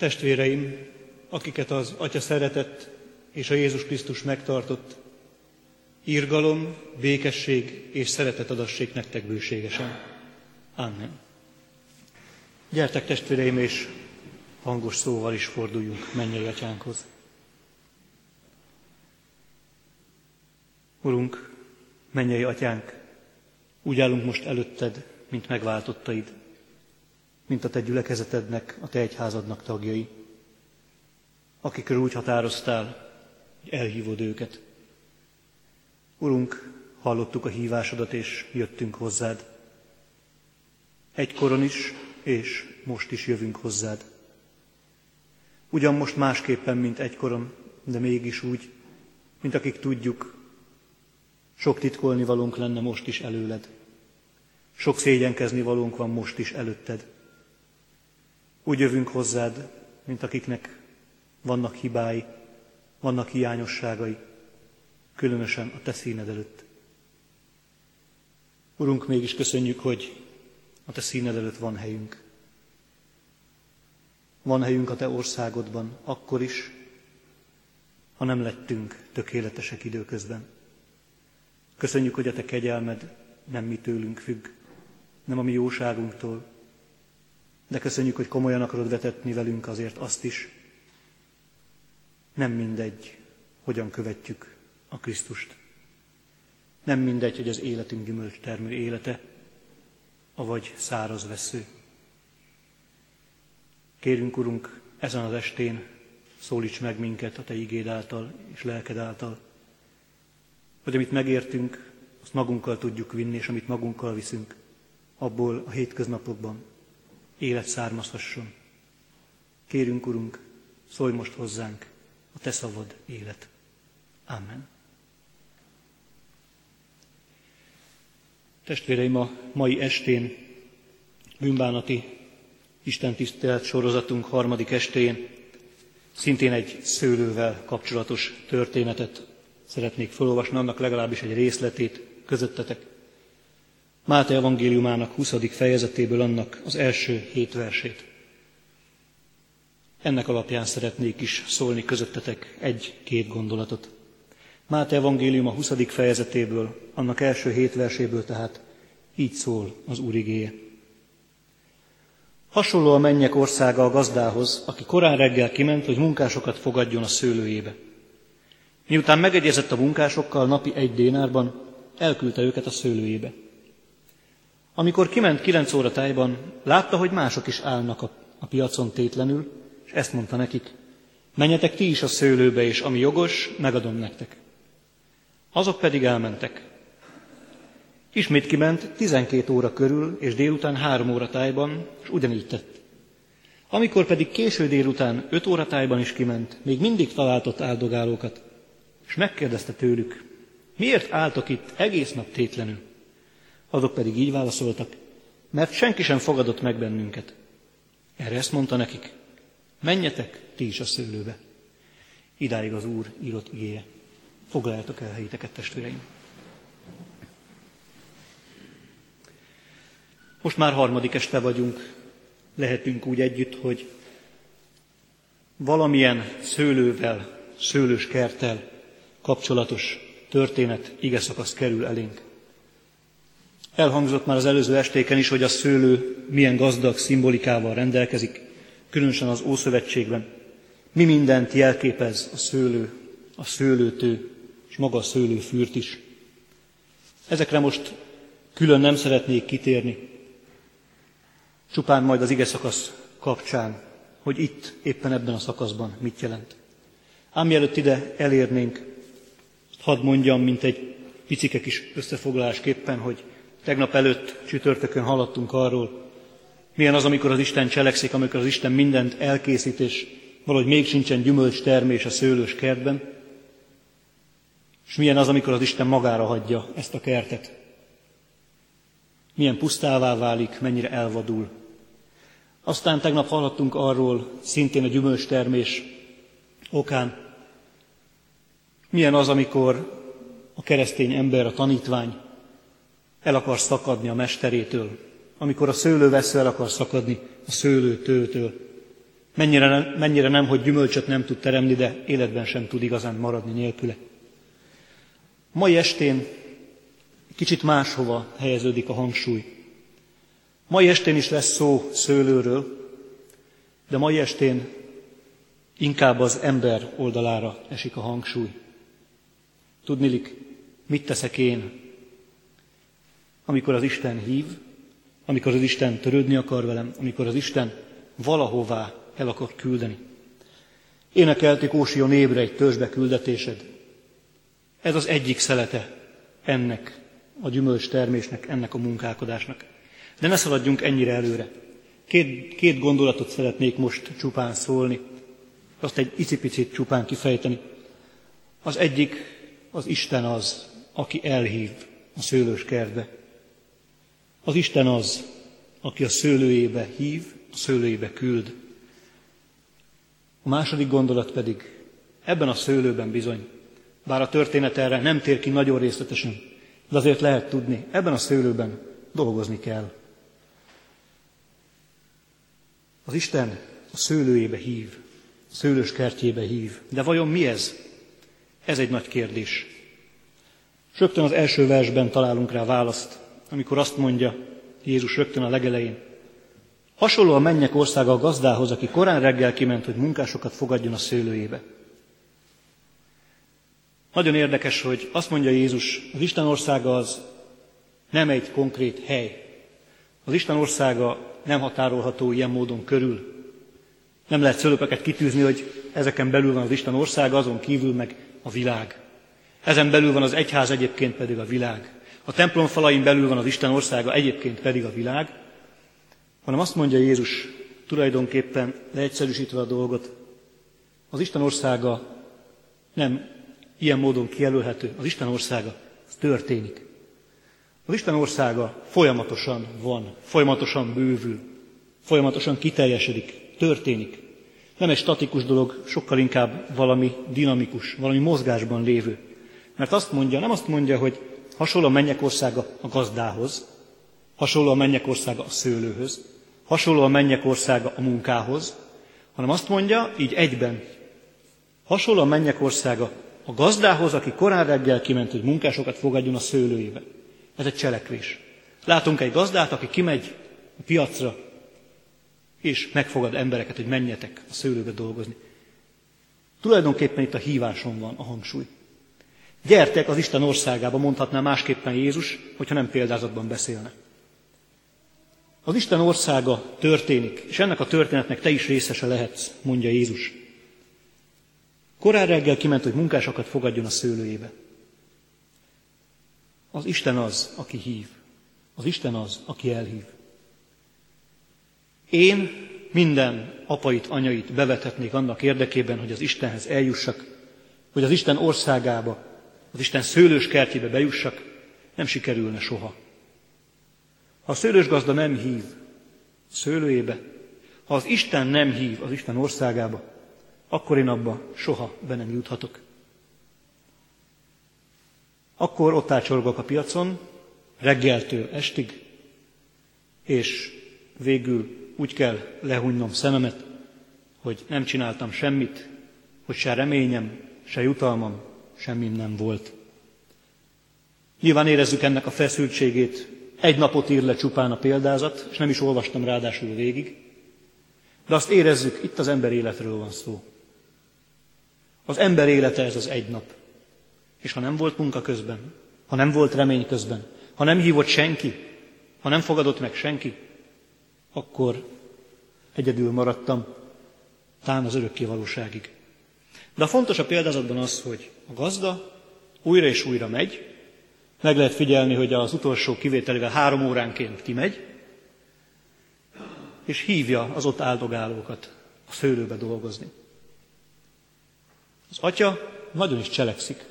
Testvéreim, akiket az Atya szeretett és a Jézus Krisztus megtartott, írgalom, békesség és szeretet adassék nektek bőségesen. Amen. Gyertek testvéreim, és hangos szóval is forduljunk mennyei atyánkhoz. Urunk, mennyei atyánk, úgy állunk most előtted, mint megváltottaid, mint a te gyülekezetednek, a te egyházadnak tagjai, akikről úgy határoztál, hogy elhívod őket. Urunk, hallottuk a hívásodat, és jöttünk hozzád. Egykoron is, és most is jövünk hozzád. Ugyan most másképpen, mint egykoron, de mégis úgy, mint akik tudjuk, sok titkolni valónk lenne most is előled. Sok szégyenkezni valónk van most is előtted. Úgy jövünk hozzád, mint akiknek vannak hibái, vannak hiányosságai, különösen a te színed előtt. Urunk, mégis köszönjük, hogy a te színed előtt van helyünk. Van helyünk a te országodban, akkor is, ha nem lettünk tökéletesek időközben. Köszönjük, hogy a te kegyelmed nem mi tőlünk függ, nem a mi jóságunktól, de köszönjük, hogy komolyan akarod vetetni velünk azért azt is, nem mindegy, hogyan követjük a Krisztust. Nem mindegy, hogy az életünk gyümölcs termő élete, avagy száraz vesző. Kérünk, Urunk, ezen az estén szólíts meg minket a Te igéd által és lelked által, hogy amit megértünk, azt magunkkal tudjuk vinni, és amit magunkkal viszünk, abból a hétköznapokban élet származhasson. Kérünk, Urunk, szólj most hozzánk, a Te szavad élet. Amen. Testvéreim, a mai estén bűnbánati istentisztelet sorozatunk harmadik estén szintén egy szőlővel kapcsolatos történetet szeretnék felolvasni, annak legalábbis egy részletét közöttetek. Máté evangéliumának 20. fejezetéből annak az első hét versét. Ennek alapján szeretnék is szólni közöttetek egy-két gondolatot. Máté evangélium a 20. fejezetéből, annak első hét verséből tehát így szól az Úr igéje. Hasonló a mennyek országa a gazdához, aki korán reggel kiment, hogy munkásokat fogadjon a szőlőjébe. Miután megegyezett a munkásokkal napi egy dénárban, elküldte őket a szőlőjébe. Amikor kiment kilenc óra tájban, látta, hogy mások is állnak a, piacon tétlenül, és ezt mondta nekik, menjetek ti is a szőlőbe, és ami jogos, megadom nektek. Azok pedig elmentek. Ismét kiment 12 óra körül, és délután három óra tájban, és ugyanígy tett. Amikor pedig késő délután öt óra tájban is kiment, még mindig találtott áldogálókat, és megkérdezte tőlük, miért álltok itt egész nap tétlenül? Azok pedig így válaszoltak, mert senki sem fogadott meg bennünket. Erre ezt mondta nekik, menjetek ti is a szőlőbe. Idáig az Úr írott igéje. Foglaljátok el helyiteket, testvéreim. Most már harmadik este vagyunk, lehetünk úgy együtt, hogy valamilyen szőlővel, szőlős kerttel kapcsolatos történet, ige szakasz kerül elénk. Elhangzott már az előző estéken is, hogy a szőlő milyen gazdag szimbolikával rendelkezik, különösen az Ószövetségben. Mi mindent jelképez a szőlő, a szőlőtő és maga a szőlőfürt is. Ezekre most külön nem szeretnék kitérni, csupán majd az ige szakasz kapcsán, hogy itt, éppen ebben a szakaszban mit jelent. Ám mielőtt ide elérnénk, hadd mondjam, mint egy picike kis összefoglalásképpen, hogy tegnap előtt csütörtökön hallottunk arról, milyen az, amikor az Isten cselekszik, amikor az Isten mindent elkészít, és valahogy még sincsen gyümölcs termés a szőlős kertben, és milyen az, amikor az Isten magára hagyja ezt a kertet. Milyen pusztává válik, mennyire elvadul. Aztán tegnap hallottunk arról, szintén a gyümölcs termés okán, milyen az, amikor a keresztény ember, a tanítvány el akar szakadni a mesterétől, amikor a szőlővesző el akar szakadni a szőlőtőtől, Mennyire, mennyire nem, hogy gyümölcsöt nem tud teremni, de életben sem tud igazán maradni nélküle. Mai estén kicsit máshova helyeződik a hangsúly. Mai estén is lesz szó szőlőről, de mai estén inkább az ember oldalára esik a hangsúly. Tudnilik, mit teszek én, amikor az Isten hív, amikor az Isten törődni akar velem, amikor az Isten valahová el akar küldeni. Énekelték Ósion ébre egy törzsbe küldetésed. Ez az egyik szelete ennek a gyümölcs termésnek, ennek a munkálkodásnak. De ne szaladjunk ennyire előre. Két, két gondolatot szeretnék most csupán szólni, azt egy icipicit csupán kifejteni. Az egyik, az Isten az, aki elhív a szőlős kertbe. Az Isten az, aki a szőlőjébe hív, a szőlőjébe küld. A második gondolat pedig, ebben a szőlőben bizony, bár a történet erre nem tér ki nagyon részletesen, de azért lehet tudni, ebben a szőlőben dolgozni kell. Az Isten a szőlőjébe hív, a szőlős kertjébe hív. De vajon mi ez? Ez egy nagy kérdés. Rögtön az első versben találunk rá választ, amikor azt mondja Jézus rögtön a legelején. Hasonló a mennyek országa a gazdához, aki korán reggel kiment, hogy munkásokat fogadjon a szőlőjébe. Nagyon érdekes, hogy azt mondja Jézus, az Isten országa az nem egy konkrét hely. Az Isten országa nem határolható ilyen módon körül. Nem lehet szölöpeket kitűzni, hogy ezeken belül van az Isten országa, azon kívül meg a világ. Ezen belül van az egyház, egyébként pedig a világ. A templom falain belül van az Isten országa, egyébként pedig a világ. Hanem azt mondja Jézus, tulajdonképpen leegyszerűsítve a dolgot, az Isten országa nem ilyen módon kijelölhető. Az Isten országa, az történik. Az Isten országa folyamatosan van, folyamatosan bővül, folyamatosan kiteljesedik, történik. Nem egy statikus dolog, sokkal inkább valami dinamikus, valami mozgásban lévő. Mert azt mondja, nem azt mondja, hogy hasonló a mennyek országa a gazdához, hasonló a mennyek országa a szőlőhöz, hasonló a mennyek országa a munkához, hanem azt mondja, így egyben, hasonló a mennyek országa a gazdához, aki korán reggel kiment, hogy munkásokat fogadjon a szőlőjébe. Ez egy cselekvés. Látunk egy gazdát, aki kimegy a piacra, és megfogad embereket, hogy menjetek a szőlőbe dolgozni. Tulajdonképpen itt a híváson van a hangsúly. Gyertek az Isten országába, mondhatná másképpen Jézus, hogyha nem példázatban beszélne. Az Isten országa történik, és ennek a történetnek te is részese lehetsz, mondja Jézus. Korán reggel kiment, hogy munkásokat fogadjon a szőlőjébe. Az Isten az, aki hív. Az Isten az, aki elhív. Én minden apait, anyait bevethetnék annak érdekében, hogy az Istenhez eljussak, hogy az Isten országába, az Isten szőlős kertjébe bejussak, nem sikerülne soha. Ha a szőlős gazda nem hív szőlőjébe, ha az Isten nem hív az Isten országába, akkor én abba soha be nem juthatok. Akkor ott ácsorgok a piacon, reggeltől estig, és végül úgy kell lehúnynom szememet, hogy nem csináltam semmit, hogy se reményem, se jutalmam, semmim nem volt. Nyilván érezzük ennek a feszültségét. Egy napot ír le csupán a példázat, és nem is olvastam ráadásul végig. De azt érezzük, itt az ember életről van szó. Az ember élete ez az egy nap. És ha nem volt munka közben, ha nem volt remény közben, ha nem hívott senki, ha nem fogadott meg senki, akkor egyedül maradtam, tán az örökké valóságig. De a fontos a példázatban az, hogy a gazda újra és újra megy, meg lehet figyelni, hogy az utolsó kivételével három óránként kimegy, és hívja az ott áldogálókat a szőlőbe dolgozni. Az atya nagyon is cselekszik.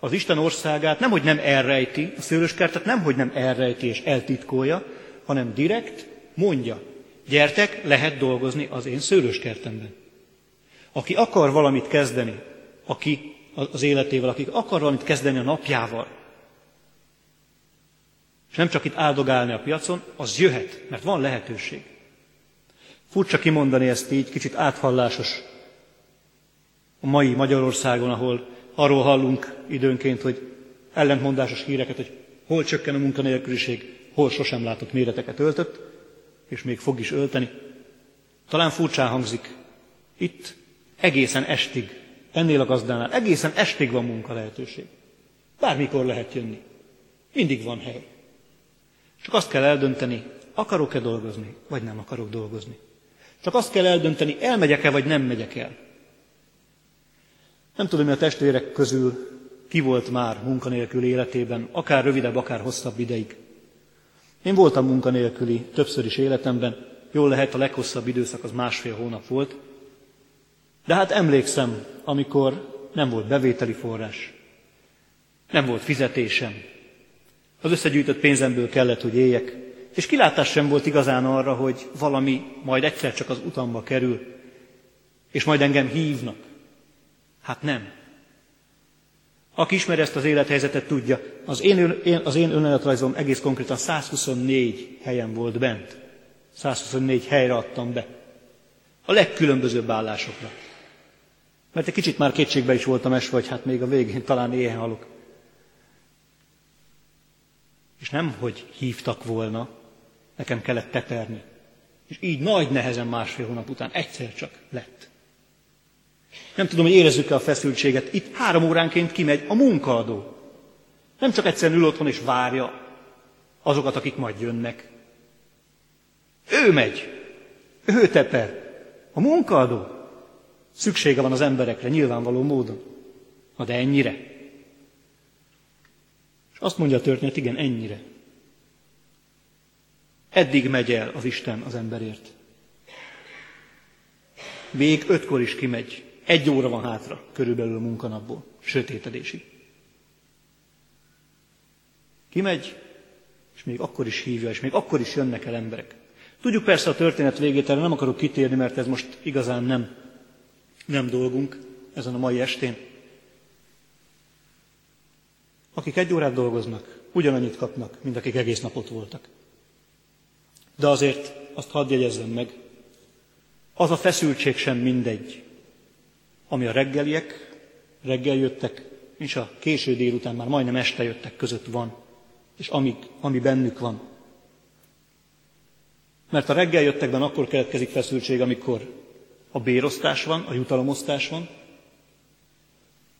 Az Isten országát nemhogy nem elrejti, a szőlőskertet nemhogy nem elrejti és eltitkolja, hanem direkt mondja, gyertek, lehet dolgozni az én szőlőskertemben. Aki akar valamit kezdeni, aki az életével, aki akar valamit kezdeni a napjával, és nem csak itt áldogálni a piacon, az jöhet, mert van lehetőség. Furcsa kimondani ezt így, kicsit áthallásos a mai Magyarországon, ahol arról hallunk időnként, hogy ellentmondásos híreket, hogy hol csökken a munkanélküliség, hol sosem látott méreteket öltött, és még fog is ölteni. Talán furcsán hangzik. Itt egészen estig, ennél a gazdánál, egészen estig van munka lehetőség. Bármikor lehet jönni. Mindig van hely. Csak azt kell eldönteni, akarok-e dolgozni, vagy nem akarok dolgozni. Csak azt kell eldönteni, elmegyek-e, vagy nem megyek el. Nem tudom, hogy a testvérek közül ki volt már munkanélkül életében, akár rövidebb, akár hosszabb ideig. Én voltam munkanélküli többször is életemben, jól lehet a leghosszabb időszak az másfél hónap volt, de hát emlékszem, amikor nem volt bevételi forrás, nem volt fizetésem, az összegyűjtött pénzemből kellett, hogy éljek, és kilátás sem volt igazán arra, hogy valami majd egyszer csak az utamba kerül, és majd engem hívnak. Hát nem. Aki ismeri ezt az élethelyzetet, tudja, az én, az én önéletrajzom egész konkrétan 124 helyen volt bent. 124 helyre adtam be. A legkülönbözőbb állásokra. Mert egy kicsit már kétségbe is voltam esve, vagy hát még a végén talán éhen halok. És nem, hogy hívtak volna, nekem kellett teperni. És így nagy nehezen másfél hónap után egyszer csak lett. Nem tudom, hogy érezzük-e a feszültséget. Itt három óránként kimegy a munkaadó. Nem csak egyszerűen ül otthon és várja azokat, akik majd jönnek. Ő megy. Ő teper. A munkaadó. Szüksége van az emberekre, nyilvánvaló módon. Na de ennyire. És azt mondja a történet, igen, ennyire. Eddig megy el az Isten az emberért. Még ötkor is kimegy. Egy óra van hátra körülbelül a munkanapból, sötétedésig. Kimegy, és még akkor is hívja, és még akkor is jönnek el emberek. Tudjuk persze a történet végét, erre nem akarok kitérni, mert ez most igazán nem, nem dolgunk ezen a mai estén. Akik egy órát dolgoznak, ugyanannyit kapnak, mint akik egész napot voltak. De azért azt hadd jegyezzem meg, az a feszültség sem mindegy, ami a reggeliek, reggel jöttek, és a késő délután már majdnem este jöttek között van, és ami, ami bennük van. Mert a reggel jöttekben akkor keletkezik feszültség, amikor a bérosztás van, a jutalomosztás van,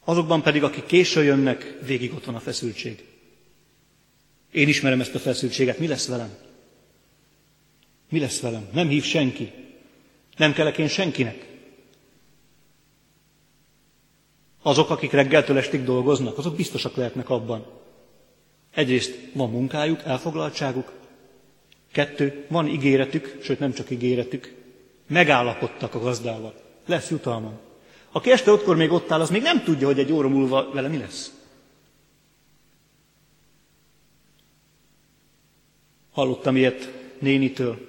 azokban pedig, akik késő jönnek, végig ott van a feszültség. Én ismerem ezt a feszültséget, mi lesz velem? Mi lesz velem? Nem hív senki. Nem kelek én senkinek. Azok, akik reggeltől estig dolgoznak, azok biztosak lehetnek abban. Egyrészt van munkájuk, elfoglaltságuk, kettő, van ígéretük, sőt nem csak ígéretük, megállapodtak a gazdával. Lesz jutalmam. Aki este ottkor még ott áll, az még nem tudja, hogy egy óra múlva vele mi lesz. Hallottam ilyet nénitől,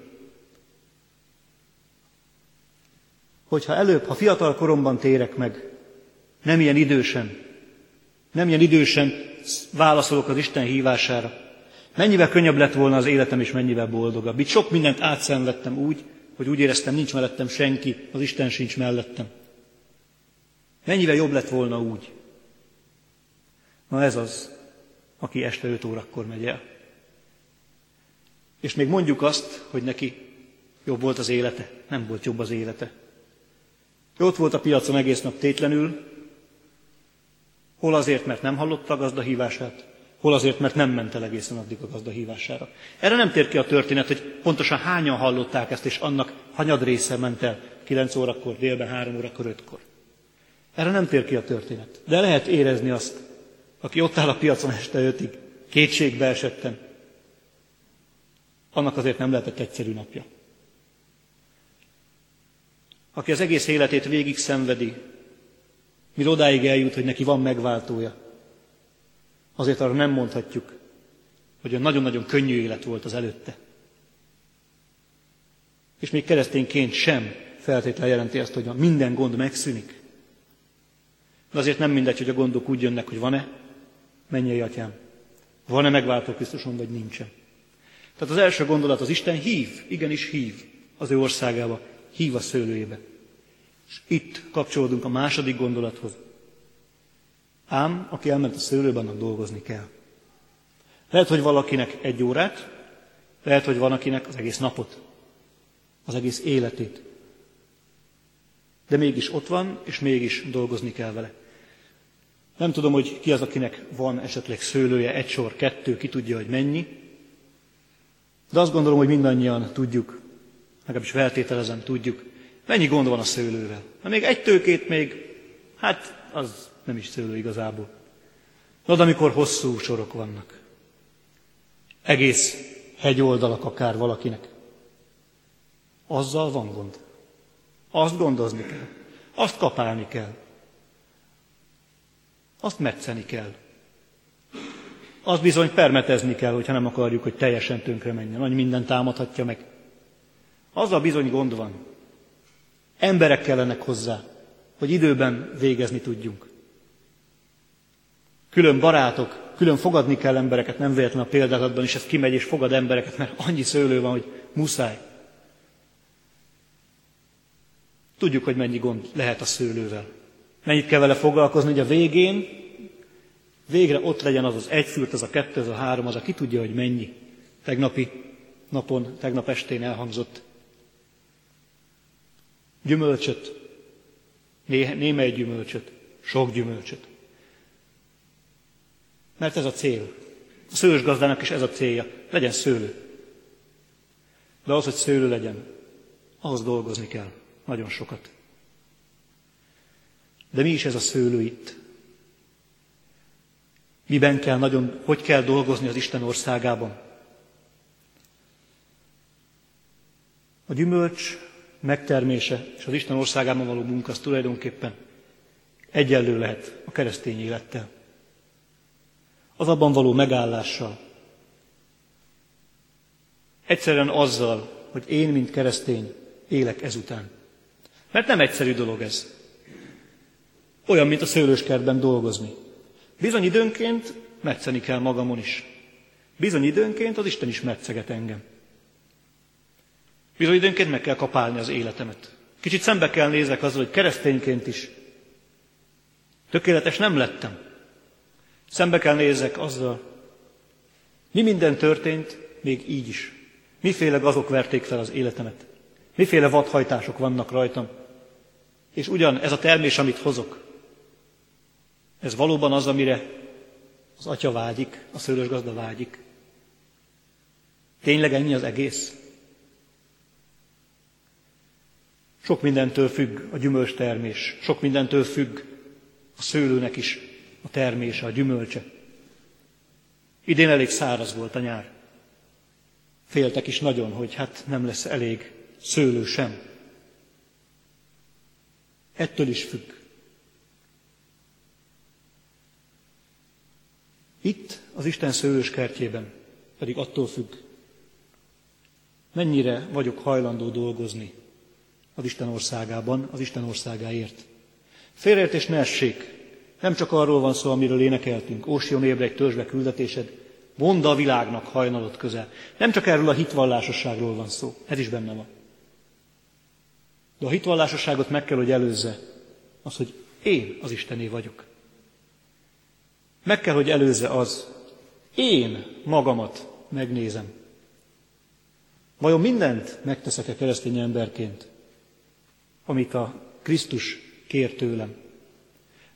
hogyha előbb, ha fiatal koromban térek meg, nem ilyen idősen, nem ilyen idősen válaszolok az Isten hívására, mennyivel könnyebb lett volna az életem, és mennyivel boldogabb. Itt sok mindent átszenvedtem úgy, hogy úgy éreztem, nincs mellettem senki, az Isten sincs mellettem. Mennyivel jobb lett volna úgy. Na ez az, aki este 5 órakor megy el. És még mondjuk azt, hogy neki jobb volt az élete. Nem volt jobb az élete. Ő ott volt a piacon egész nap tétlenül, hol azért, mert nem hallotta a gazda hívását, hol azért, mert nem ment el egészen addig a gazda hívására. Erre nem tér ki a történet, hogy pontosan hányan hallották ezt, és annak hanyad része ment el 9 órakor, délben, 3 órakor, 5-kor. Erre nem tér ki a történet. De lehet érezni azt, aki ott áll a piacon este ötig, kétségbe esettem, annak azért nem lehetett egyszerű napja aki az egész életét végig szenvedi, mi odáig eljut, hogy neki van megváltója. Azért arra nem mondhatjuk, hogy a nagyon-nagyon könnyű élet volt az előtte. És még keresztényként sem feltétlenül jelenti azt, hogy a minden gond megszűnik. De azért nem mindegy, hogy a gondok úgy jönnek, hogy van-e, mennyei atyám, van-e megváltó Krisztuson, vagy nincsen. Tehát az első gondolat, az Isten hív, igenis hív. az ő országába, hív a szőlőjébe. És itt kapcsolódunk a második gondolathoz. Ám, aki elment a szőlőben, annak dolgozni kell. Lehet, hogy valakinek egy órát, lehet, hogy van akinek az egész napot, az egész életét. De mégis ott van, és mégis dolgozni kell vele. Nem tudom, hogy ki az, akinek van esetleg szőlője, egy sor, kettő, ki tudja, hogy mennyi. De azt gondolom, hogy mindannyian tudjuk, legalábbis feltételezem, tudjuk, mennyi gond van a szőlővel. Ha még egy tőkét még, hát az nem is szőlő igazából. de amikor hosszú sorok vannak, egész hegyoldalak akár valakinek, azzal van gond. Azt gondozni kell. Azt kapálni kell. Azt metszeni kell. Azt bizony permetezni kell, hogyha nem akarjuk, hogy teljesen tönkre menjen. Annyi minden támadhatja meg. Azzal bizony gond van. Emberek kellenek hozzá, hogy időben végezni tudjunk. Külön barátok, külön fogadni kell embereket, nem véletlen a példázatban is ez kimegy és fogad embereket, mert annyi szőlő van, hogy muszáj. Tudjuk, hogy mennyi gond lehet a szőlővel. Mennyit kell vele foglalkozni, hogy a végén végre ott legyen az az egy fürt, az a kettő, az a három, az a ki tudja, hogy mennyi. Tegnapi napon, tegnap estén elhangzott. Gyümölcsöt, némely gyümölcsöt, sok gyümölcsöt. Mert ez a cél. A szőlős gazdának is ez a célja. Legyen szőlő. De az, hogy szőlő legyen, ahhoz dolgozni kell. Nagyon sokat. De mi is ez a szőlő itt? Miben kell nagyon, hogy kell dolgozni az Isten országában? A gyümölcs megtermése és az Isten országában való munka az tulajdonképpen egyenlő lehet a keresztény élettel. Az abban való megállással. Egyszerűen azzal, hogy én, mint keresztény, élek ezután. Mert nem egyszerű dolog ez. Olyan, mint a szőlőskertben dolgozni. Bizony időnként metszeni kell magamon is. Bizony időnként az Isten is metszeget engem. Bizony időnként meg kell kapálni az életemet. Kicsit szembe kell nézek azzal, hogy keresztényként is tökéletes nem lettem. Szembe kell nézek azzal, mi minden történt, még így is. Miféle gazok verték fel az életemet. Miféle vadhajtások vannak rajtam. És ugyan ez a termés, amit hozok, ez valóban az, amire az atya vágyik, a szőlős gazda vágyik. Tényleg ennyi az egész? Sok mindentől függ a gyümölcs termés, sok mindentől függ a szőlőnek is a termése, a gyümölcse. Idén elég száraz volt a nyár. Féltek is nagyon, hogy hát nem lesz elég szőlő sem. Ettől is függ. Itt, az Isten szőlős kertjében pedig attól függ, mennyire vagyok hajlandó dolgozni az Isten országában, az Isten országáért. Félreértés ne essék. Nem csak arról van szó, amiről énekeltünk. Ósion ébredj törzsbe küldetésed, mondd a világnak hajnalot közel. Nem csak erről a hitvallásosságról van szó, ez is benne van. De a hitvallásosságot meg kell, hogy előzze az, hogy én az Istené vagyok. Meg kell, hogy előzze az, én magamat megnézem. Vajon mindent megteszek-e keresztény emberként, amit a Krisztus kér tőlem?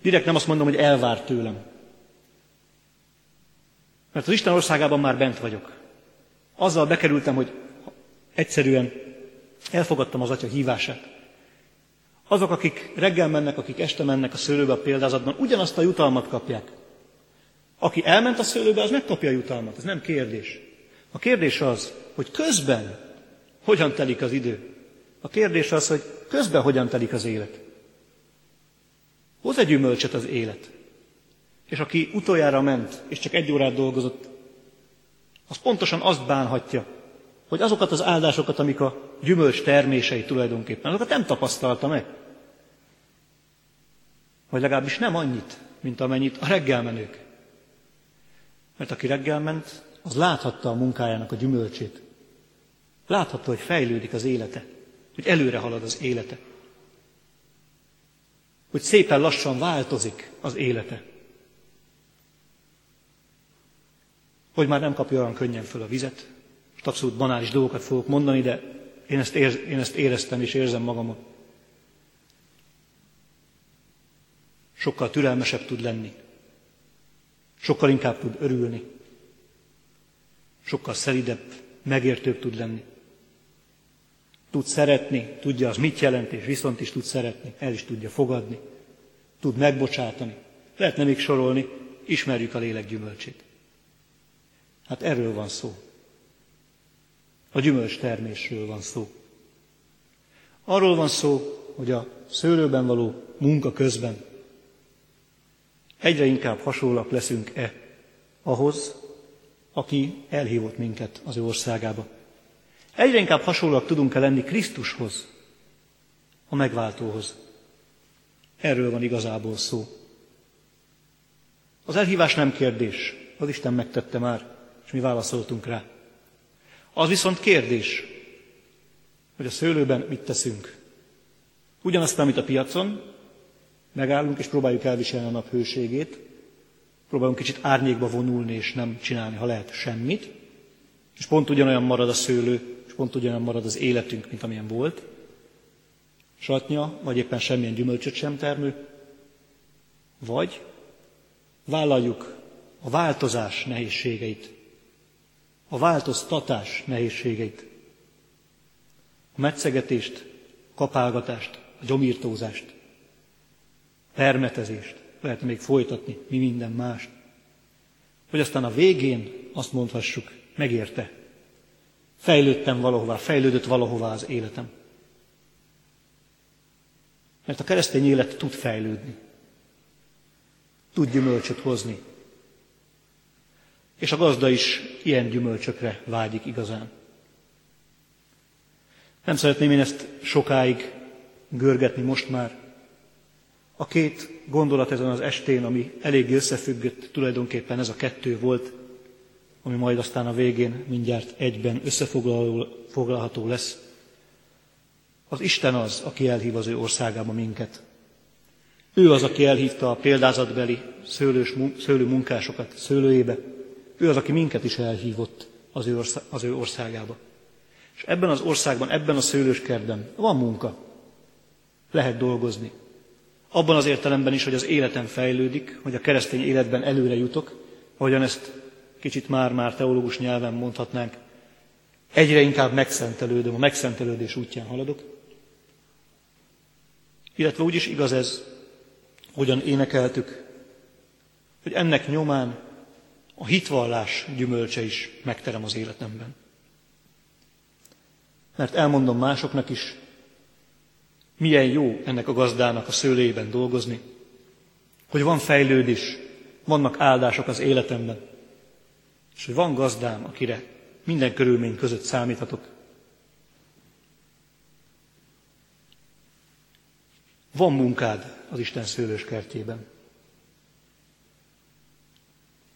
Direkt nem azt mondom, hogy elvár tőlem. Mert az Isten országában már bent vagyok. Azzal bekerültem, hogy egyszerűen elfogadtam az Atya hívását. Azok, akik reggel mennek, akik este mennek a szőlőbe a példázatban, ugyanazt a jutalmat kapják. Aki elment a szőlőbe, az megkapja a jutalmat, ez nem kérdés. A kérdés az, hogy közben hogyan telik az idő. A kérdés az, hogy közben hogyan telik az élet. Hoz egy gyümölcsöt az élet. És aki utoljára ment, és csak egy órát dolgozott, az pontosan azt bánhatja, hogy azokat az áldásokat, amik a gyümölcs termései tulajdonképpen, azokat nem tapasztalta meg. Vagy legalábbis nem annyit, mint amennyit a reggelmenők. Mert aki reggel ment, az láthatta a munkájának a gyümölcsét. Láthatta, hogy fejlődik az élete. hogy előre halad az élete. Hogy szépen lassan változik az élete. Hogy már nem kapja olyan könnyen föl a vizet. Most abszolút banális dolgokat fogok mondani, de én ezt, érz, én ezt éreztem és érzem magamon. Sokkal türelmesebb tud lenni. Sokkal inkább tud örülni. Sokkal szelidebb, megértőbb tud lenni. Tud szeretni, tudja az mit jelent, és viszont is tud szeretni, el is tudja fogadni. Tud megbocsátani. Lehetne még sorolni, ismerjük a lélek gyümölcsét. Hát erről van szó. A gyümölcs termésről van szó. Arról van szó, hogy a szőlőben való munka közben egyre inkább hasonlak leszünk-e ahhoz, aki elhívott minket az ő országába. Egyre inkább hasonlóak tudunk-e lenni Krisztushoz, a megváltóhoz. Erről van igazából szó. Az elhívás nem kérdés, az Isten megtette már, és mi válaszoltunk rá. Az viszont kérdés, hogy a szőlőben mit teszünk. Ugyanazt, amit a piacon, megállunk és próbáljuk elviselni a nap hőségét, próbálunk kicsit árnyékba vonulni és nem csinálni, ha lehet, semmit, és pont ugyanolyan marad a szőlő, és pont ugyanolyan marad az életünk, mint amilyen volt, satnya, vagy éppen semmilyen gyümölcsöt sem termő, vagy vállaljuk a változás nehézségeit, a változtatás nehézségeit, a metszegetést, kapálgatást, a gyomírtózást, permetezést, lehet még folytatni, mi minden mást. Hogy aztán a végén azt mondhassuk, megérte. Fejlődtem valahová, fejlődött valahová az életem. Mert a keresztény élet tud fejlődni. Tud gyümölcsöt hozni. És a gazda is ilyen gyümölcsökre vágyik igazán. Nem szeretném én ezt sokáig görgetni most már, a két gondolat ezen az estén, ami elég összefüggött, tulajdonképpen ez a kettő volt, ami majd aztán a végén mindjárt egyben összefoglalható lesz. Az Isten az, aki elhív az ő országába minket. Ő az, aki elhívta a példázatbeli szőlős, szőlő munkásokat szőlőjébe. Ő az, aki minket is elhívott az ő, ország, az ő országába. És ebben az országban, ebben a szőlőskertben van munka. Lehet dolgozni. Abban az értelemben is, hogy az életem fejlődik, hogy a keresztény életben előre jutok, ahogyan ezt kicsit már-már teológus nyelven mondhatnánk, egyre inkább megszentelődöm, a megszentelődés útján haladok. Illetve úgy is igaz ez, hogyan énekeltük, hogy ennek nyomán a hitvallás gyümölcse is megterem az életemben. Mert elmondom másoknak is, milyen jó ennek a gazdának a szőlében dolgozni, hogy van fejlődés, vannak áldások az életemben, és hogy van gazdám, akire minden körülmény között számíthatok. Van munkád az Isten szőlős kertjében.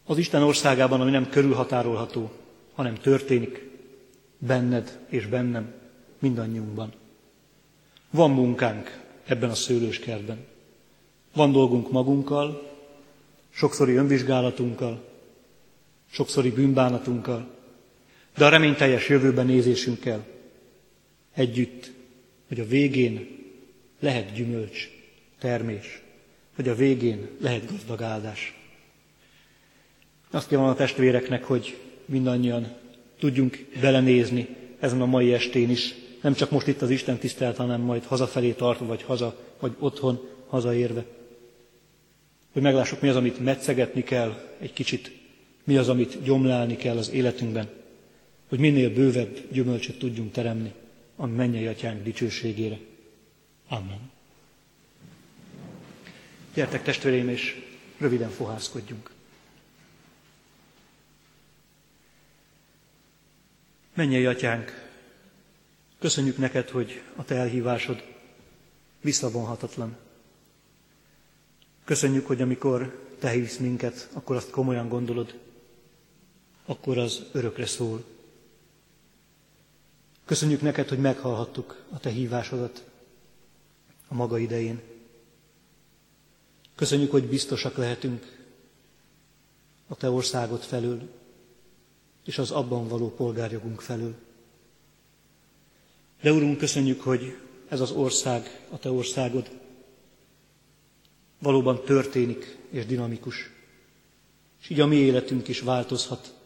Az Isten országában, ami nem körülhatárolható, hanem történik benned és bennem, mindannyiunkban. Van munkánk ebben a szőlőskertben. Van dolgunk magunkkal, sokszori önvizsgálatunkkal, sokszori bűnbánatunkkal, de a reményteljes jövőben nézésünkkel együtt, hogy a végén lehet gyümölcs, termés, hogy a végén lehet gazdag áldás. Azt kívánom a testvéreknek, hogy mindannyian tudjunk belenézni ezen a mai estén is nem csak most itt az Isten tisztelt, hanem majd hazafelé tartva, vagy haza, vagy otthon hazaérve. Hogy meglássuk, mi az, amit metszegetni kell egy kicsit, mi az, amit gyomlálni kell az életünkben, hogy minél bővebb gyümölcsöt tudjunk teremni a mennyei atyánk dicsőségére. Amen. Gyertek testvéreim, és röviden fohászkodjunk. Mennyei atyánk, Köszönjük neked, hogy a te elhívásod visszavonhatatlan. Köszönjük, hogy amikor te hívsz minket, akkor azt komolyan gondolod, akkor az örökre szól. Köszönjük neked, hogy meghallhattuk a te hívásodat a maga idején. Köszönjük, hogy biztosak lehetünk a te országot felől, és az abban való polgárjogunk felől. De Urunk, köszönjük, hogy ez az ország, a te országod valóban történik és dinamikus. És így a mi életünk is változhat,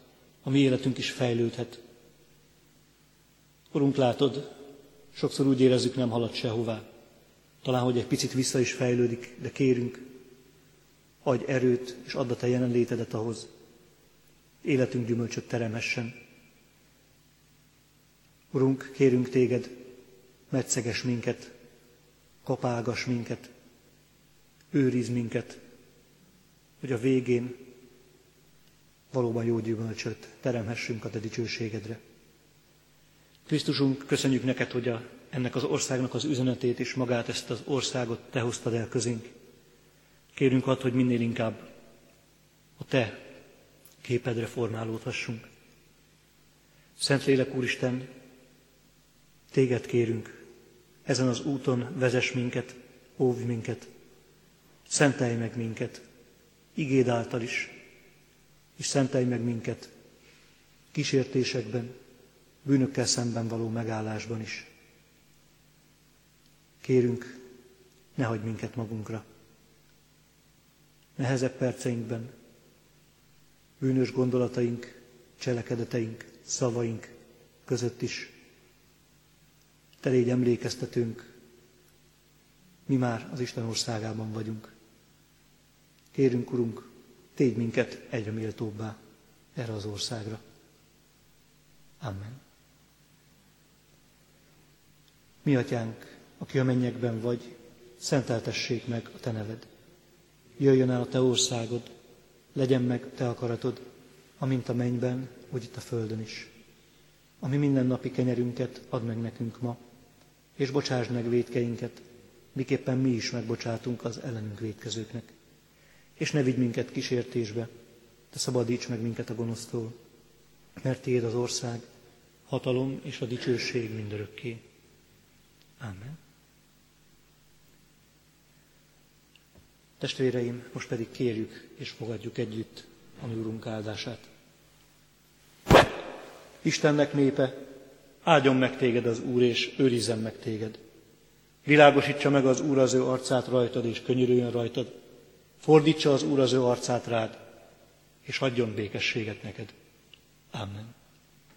a mi életünk is fejlődhet. Urunk, látod, sokszor úgy érezzük, nem halad sehová. Talán, hogy egy picit vissza is fejlődik, de kérünk, adj erőt, és add a te jelenlétedet ahhoz. Életünk gyümölcsöt teremhessen. Urunk, kérünk téged, metszeges minket, kapálgas minket, őriz minket, hogy a végén valóban jó gyümölcsöt teremhessünk a te dicsőségedre. Krisztusunk, köszönjük neked, hogy a, ennek az országnak az üzenetét és magát ezt az országot te hoztad el közénk. Kérünk ad, hogy minél inkább a te képedre formálódhassunk. Szentlélek Úristen, téged kérünk, ezen az úton vezess minket, óvj minket, szentelj meg minket, igéd által is, és szentelj meg minket kísértésekben, bűnökkel szemben való megállásban is. Kérünk, ne hagyd minket magunkra. Nehezebb perceinkben, bűnös gondolataink, cselekedeteink, szavaink között is. Te légy emlékeztetünk, mi már az Isten országában vagyunk. Kérünk, Urunk, tégy minket egyre méltóbbá erre az országra. Amen. Mi atyánk, aki a mennyekben vagy, szenteltessék meg a te neved. Jöjjön el a te országod, legyen meg te akaratod, amint a mennyben, úgy itt a földön is. Ami mindennapi kenyerünket add meg nekünk ma, és bocsásd meg védkeinket, miképpen mi is megbocsátunk az ellenünk védkezőknek. És ne vigy minket kísértésbe, de szabadíts meg minket a gonosztól, mert Tiéd az ország, hatalom és a dicsőség mindörökké. Amen. Testvéreim, most pedig kérjük és fogadjuk együtt a Úrunk áldását. Istennek népe, áldjon meg téged az Úr, és őrizzen meg téged. Világosítsa meg az Úr az ő arcát rajtad, és könyörüljön rajtad. Fordítsa az Úr az ő arcát rád, és adjon békességet neked. Amen.